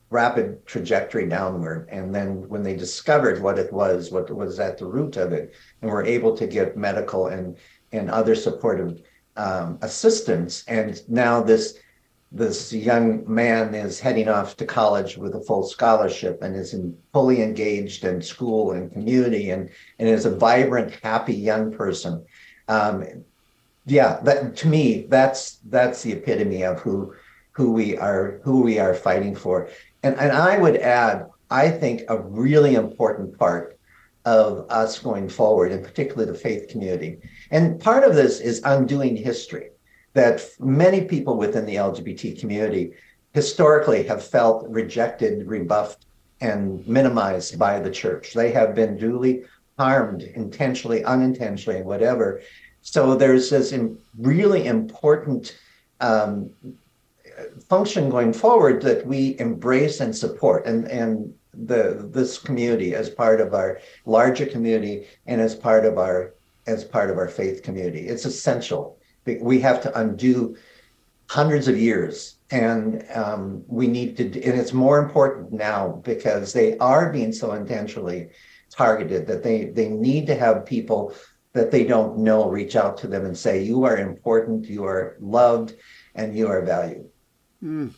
rapid trajectory downward. And then when they discovered what it was, what was at the root of it, and were able to get medical and and other supportive um, assistance, and now this this young man is heading off to college with a full scholarship and is in, fully engaged in school and community and, and is a vibrant, happy young person. Um, yeah, that to me, that's that's the epitome of who who we are who we are fighting for. And and I would add, I think a really important part of us going forward, and particularly the faith community. And part of this is undoing history that many people within the LGBT community historically have felt rejected, rebuffed, and minimized by the church. They have been duly harmed intentionally, unintentionally, whatever. So there's this really important um, function going forward that we embrace and support, and and the this community as part of our larger community and as part of our as part of our faith community. It's essential we have to undo hundreds of years and um, we need to and it's more important now because they are being so intentionally targeted that they they need to have people that they don't know reach out to them and say you are important you are loved and you are valued mm.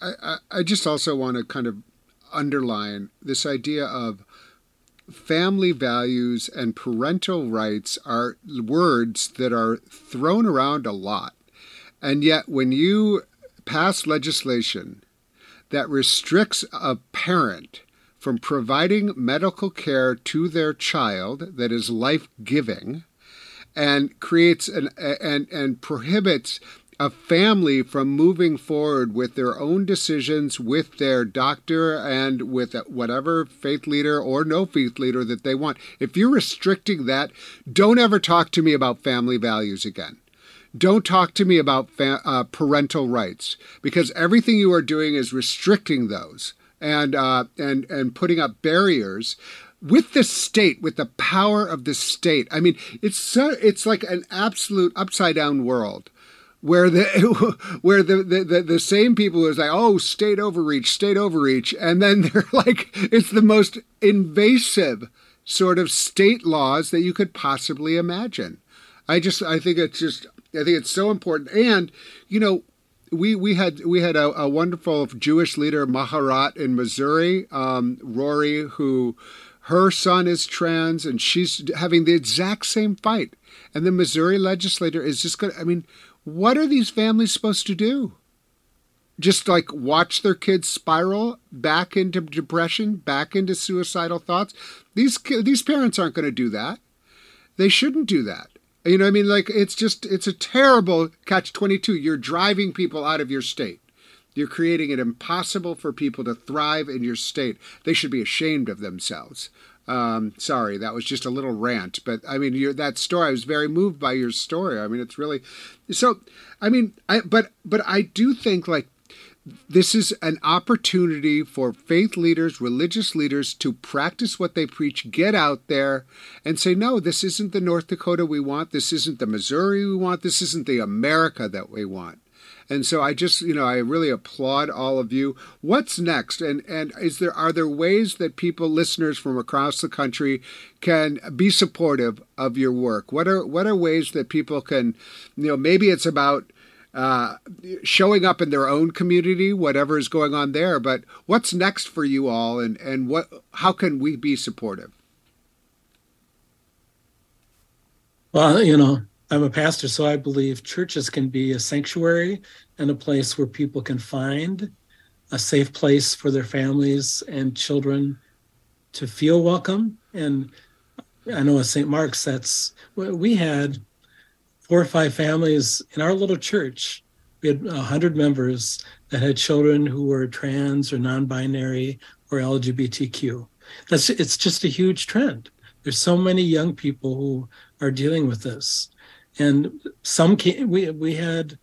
I, I just also want to kind of underline this idea of family values and parental rights are words that are thrown around a lot. And yet, when you pass legislation that restricts a parent from providing medical care to their child that is life giving and creates an and and prohibits a family from moving forward with their own decisions with their doctor and with whatever faith leader or no faith leader that they want. If you're restricting that, don't ever talk to me about family values again. Don't talk to me about fa- uh, parental rights because everything you are doing is restricting those and uh, and and putting up barriers with the state, with the power of the state. I mean, it's so it's like an absolute upside down world where the where the, the, the, same people is like, oh, state overreach, state overreach, and then they're like, it's the most invasive sort of state laws that you could possibly imagine. I just I think it's just I think it's so important, and you know. We, we had we had a, a wonderful Jewish leader Maharat in Missouri, um, Rori, who her son is trans and she's having the exact same fight. And the Missouri legislator is just going to, I mean, what are these families supposed to do? Just like watch their kids spiral back into depression, back into suicidal thoughts? These these parents aren't going to do that. They shouldn't do that. You know, I mean, like it's just it's a terrible catch twenty two. You're driving people out of your state. You're creating it impossible for people to thrive in your state. They should be ashamed of themselves. Um, sorry, that was just a little rant, but I mean, your, that story. I was very moved by your story. I mean, it's really so. I mean, I but but I do think like this is an opportunity for faith leaders, religious leaders to practice what they preach, get out there and say, no, this isn't the North Dakota we want. This isn't the Missouri we want. This isn't the America that we want. And so I just, you know, I really applaud all of you. What's next? And and is there are there ways that people, listeners from across the country, can be supportive of your work? What are what are ways that people can, you know, maybe it's about uh, showing up in their own community, whatever is going on there. But what's next for you all, and and what how can we be supportive? Well, you know, I'm a pastor, so I believe churches can be a sanctuary and a place where people can find a safe place for their families and children to feel welcome. And I know at St. Mark's, that's we had four or five families in our little church. We had 100 members that had children who were trans or non binary or LGBTQ. That's it's just a huge trend. There's so many young people who are dealing with this and some came, we we had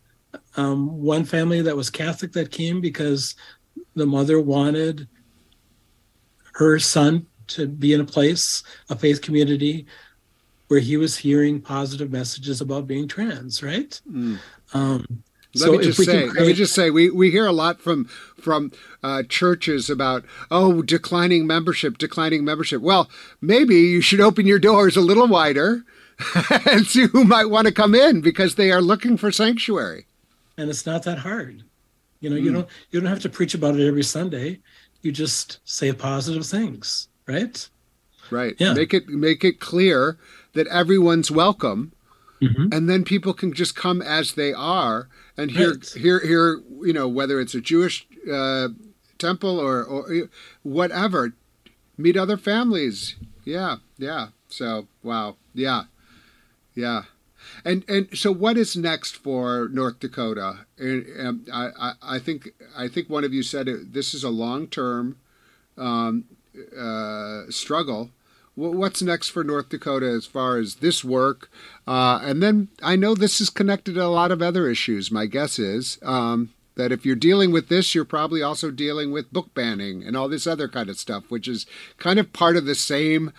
um, one family that was Catholic that came because the mother wanted her son to be in a place, a faith community, where he was hearing positive messages about being trans. Right. Mm. Um, Let so me just say, create... let me just say, we, we hear a lot from from uh, churches about oh declining membership, declining membership. Well, maybe you should open your doors a little wider and see who might want to come in because they are looking for sanctuary. And it's not that hard. You know, mm. you don't you don't have to preach about it every Sunday. You just say positive things, right? Right. Yeah. Make it make it clear that everyone's welcome. Mm-hmm. And then people can just come as they are and here right. here here you know whether it's a Jewish uh, temple or or whatever meet other families yeah yeah so wow yeah yeah and and so what is next for North Dakota? And, and I, I, I think I think one of you said it, this is a long term um, uh, struggle. What's next for North Dakota as far as this work? Uh, and then I know this is connected to a lot of other issues. My guess is um, that if you're dealing with this, you're probably also dealing with book banning and all this other kind of stuff, which is kind of part of the same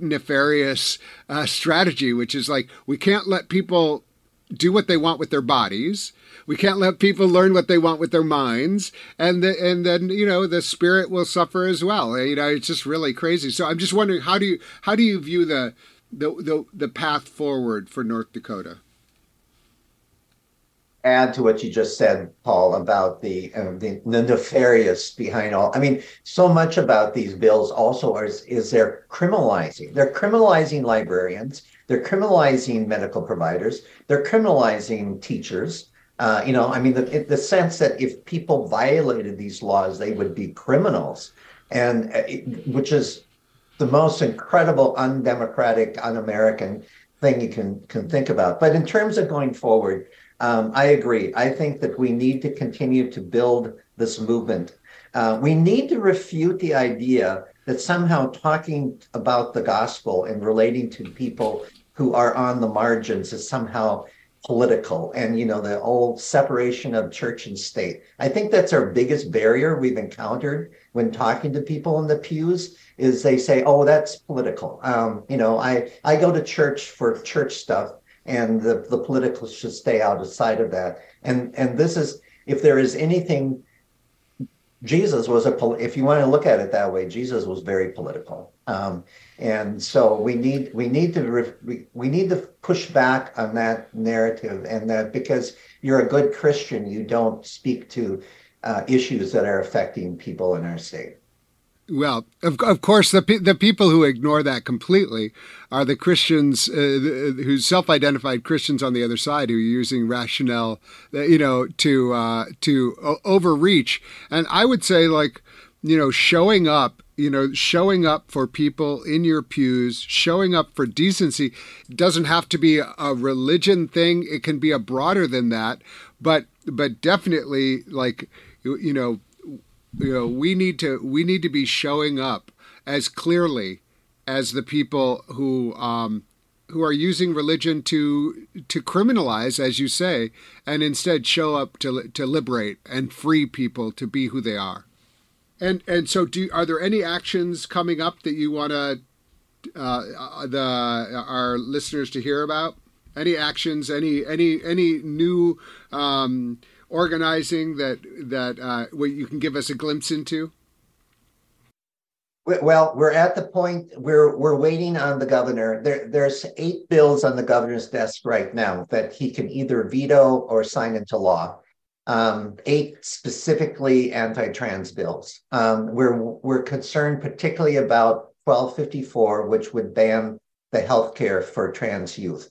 nefarious uh, strategy, which is like we can't let people do what they want with their bodies. We can't let people learn what they want with their minds, and the, and then you know the spirit will suffer as well. You know, it's just really crazy. So I'm just wondering how do you how do you view the the the, the path forward for North Dakota? Add to what you just said, Paul, about the, uh, the, the nefarious behind all. I mean, so much about these bills also is is they're criminalizing. They're criminalizing librarians. They're criminalizing medical providers. They're criminalizing teachers. Uh, you know, I mean, the the sense that if people violated these laws, they would be criminals, and uh, which is the most incredible, undemocratic, un-American thing you can can think about. But in terms of going forward um, I agree. I think that we need to continue to build this movement. Uh, we need to refute the idea that somehow talking about the gospel and relating to people who are on the margins is somehow political and you know the old separation of church and state i think that's our biggest barrier we've encountered when talking to people in the pews is they say oh that's political um, you know i i go to church for church stuff and the, the political should stay out of sight of that. And and this is if there is anything, Jesus was a if you want to look at it that way, Jesus was very political. Um, and so we need we need to we, we need to push back on that narrative and that because you're a good Christian, you don't speak to uh, issues that are affecting people in our state. Well, of, of course, the the people who ignore that completely are the Christians uh, who self-identified Christians on the other side who are using rationale, uh, you know, to uh, to overreach. And I would say, like, you know, showing up, you know, showing up for people in your pews, showing up for decency, doesn't have to be a religion thing. It can be a broader than that, but but definitely, like, you know you know we need to we need to be showing up as clearly as the people who um, who are using religion to to criminalize, as you say, and instead show up to to liberate and free people to be who they are. And and so, do are there any actions coming up that you want to uh, the our listeners to hear about? Any actions? Any any any new um, organizing that that uh, what you can give us a glimpse into? Well, we're at the point where we're waiting on the governor. There, there's eight bills on the governor's desk right now that he can either veto or sign into law. Um, eight specifically anti-trans bills. Um, we're we're concerned particularly about 1254, which would ban the health care for trans youth.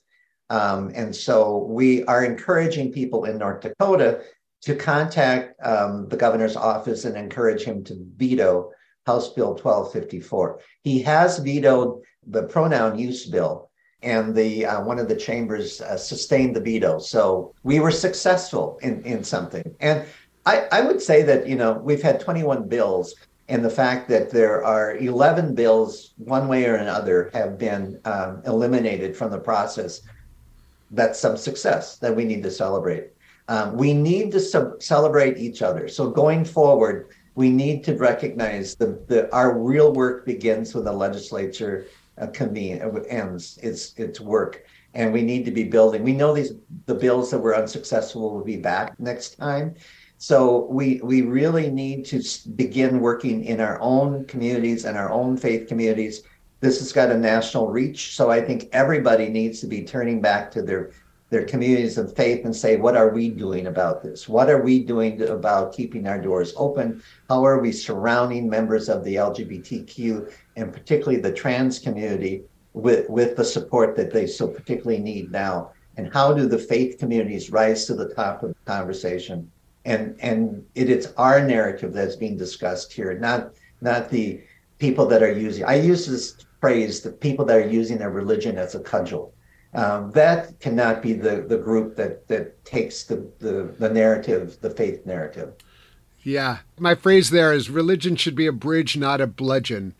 Um, and so we are encouraging people in North Dakota to contact um, the governor's office and encourage him to veto House Bill 1254. He has vetoed the pronoun use bill, and the uh, one of the chambers uh, sustained the veto. So we were successful in, in something. And I, I would say that, you know, we've had 21 bills and the fact that there are 11 bills, one way or another, have been um, eliminated from the process that's some success that we need to celebrate. Um, we need to sub- celebrate each other. So going forward, we need to recognize the our real work begins when the legislature uh, convene uh, ends its its work and we need to be building we know these the bills that were unsuccessful will be back next time so we we really need to begin working in our own communities and our own faith communities this has got a national reach so i think everybody needs to be turning back to their their communities of faith and say, what are we doing about this? What are we doing about keeping our doors open? How are we surrounding members of the LGBTQ and particularly the trans community with, with the support that they so particularly need now? And how do the faith communities rise to the top of the conversation? And and it, it's our narrative that's being discussed here, not not the people that are using. I use this phrase: the people that are using their religion as a cudgel um, that cannot be the, the group that, that takes the, the, the narrative, the faith narrative. Yeah. My phrase there is religion should be a bridge, not a bludgeon.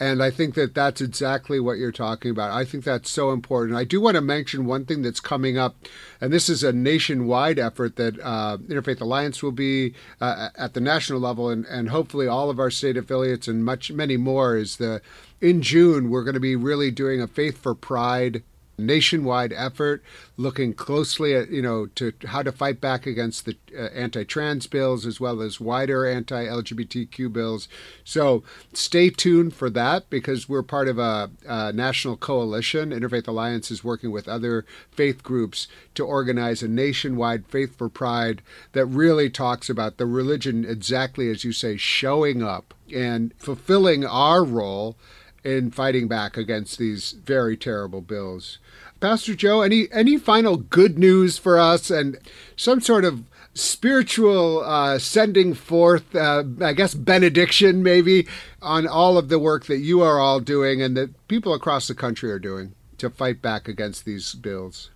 And I think that that's exactly what you're talking about. I think that's so important. I do want to mention one thing that's coming up, and this is a nationwide effort that uh, Interfaith Alliance will be uh, at the national level, and, and hopefully all of our state affiliates and much many more. Is the in June we're going to be really doing a Faith for Pride nationwide effort looking closely at you know to how to fight back against the uh, anti-trans bills as well as wider anti-lgbtq bills so stay tuned for that because we're part of a, a national coalition interfaith alliance is working with other faith groups to organize a nationwide faith for pride that really talks about the religion exactly as you say showing up and fulfilling our role in fighting back against these very terrible bills. Pastor Joe, any any final good news for us and some sort of spiritual uh, sending forth, uh, I guess, benediction maybe on all of the work that you are all doing and that people across the country are doing to fight back against these bills?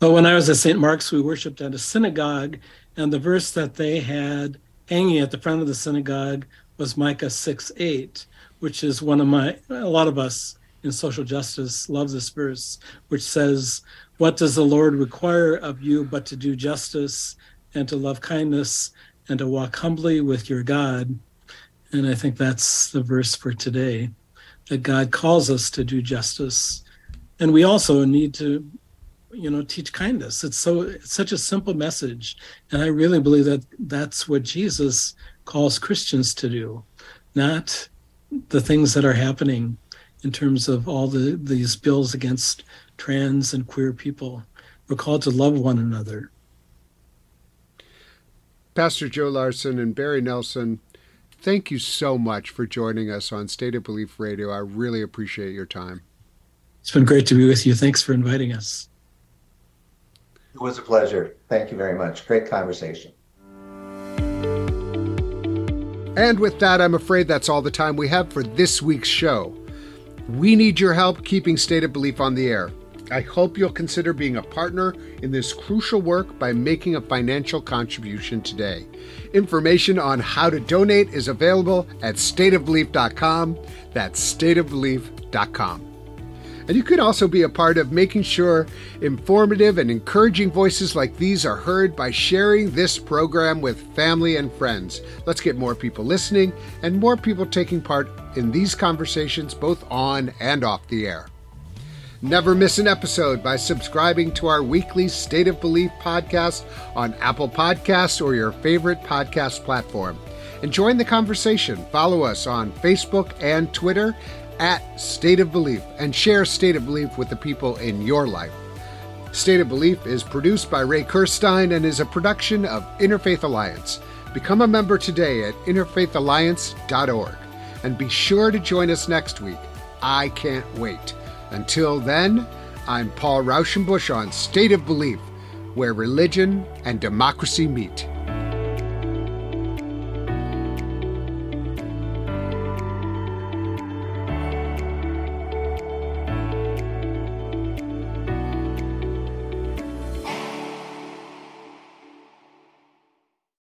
Well, when I was at St. Mark's, we worshiped at a synagogue, and the verse that they had hanging at the front of the synagogue was Micah 6 8, which is one of my, a lot of us in social justice love this verse, which says, What does the Lord require of you but to do justice and to love kindness and to walk humbly with your God? And I think that's the verse for today that God calls us to do justice. And we also need to you know teach kindness it's so it's such a simple message and i really believe that that's what jesus calls christians to do not the things that are happening in terms of all the these bills against trans and queer people. We're called to love one another. Pastor Joe Larson and Barry Nelson, thank you so much for joining us on State of Belief Radio. I really appreciate your time. It's been great to be with you. Thanks for inviting us. It was a pleasure. Thank you very much. Great conversation. And with that, I'm afraid that's all the time we have for this week's show. We need your help keeping State of Belief on the air. I hope you'll consider being a partner in this crucial work by making a financial contribution today. Information on how to donate is available at stateofbelief.com. That's stateofbelief.com. And you can also be a part of making sure informative and encouraging voices like these are heard by sharing this program with family and friends. Let's get more people listening and more people taking part in these conversations both on and off the air. Never miss an episode by subscribing to our weekly State of Belief podcast on Apple Podcasts or your favorite podcast platform. And join the conversation. Follow us on Facebook and Twitter at State of Belief and share State of Belief with the people in your life. State of Belief is produced by Ray Kirstein and is a production of Interfaith Alliance. Become a member today at interfaithalliance.org and be sure to join us next week. I can't wait. Until then, I'm Paul Raushenbush on State of Belief, where religion and democracy meet.